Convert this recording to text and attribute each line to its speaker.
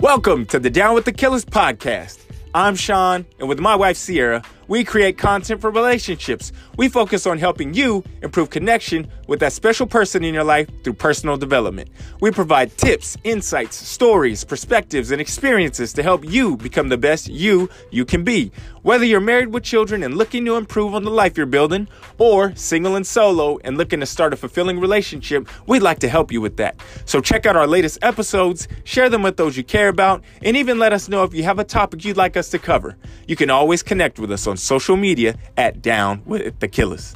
Speaker 1: Welcome to the Down with the Killers podcast. I'm Sean, and with my wife Sierra, we create content for relationships. We focus on helping you improve connection with that special person in your life through personal development. We provide tips, insights, stories, perspectives, and experiences to help you become the best you you can be. Whether you're married with children and looking to improve on the life you're building, or single and solo and looking to start a fulfilling relationship, we'd like to help you with that. So check out our latest episodes, share them with those you care about, and even let us know if you have a topic you'd like us to cover. You can always connect with us on social media at Down with the Killers.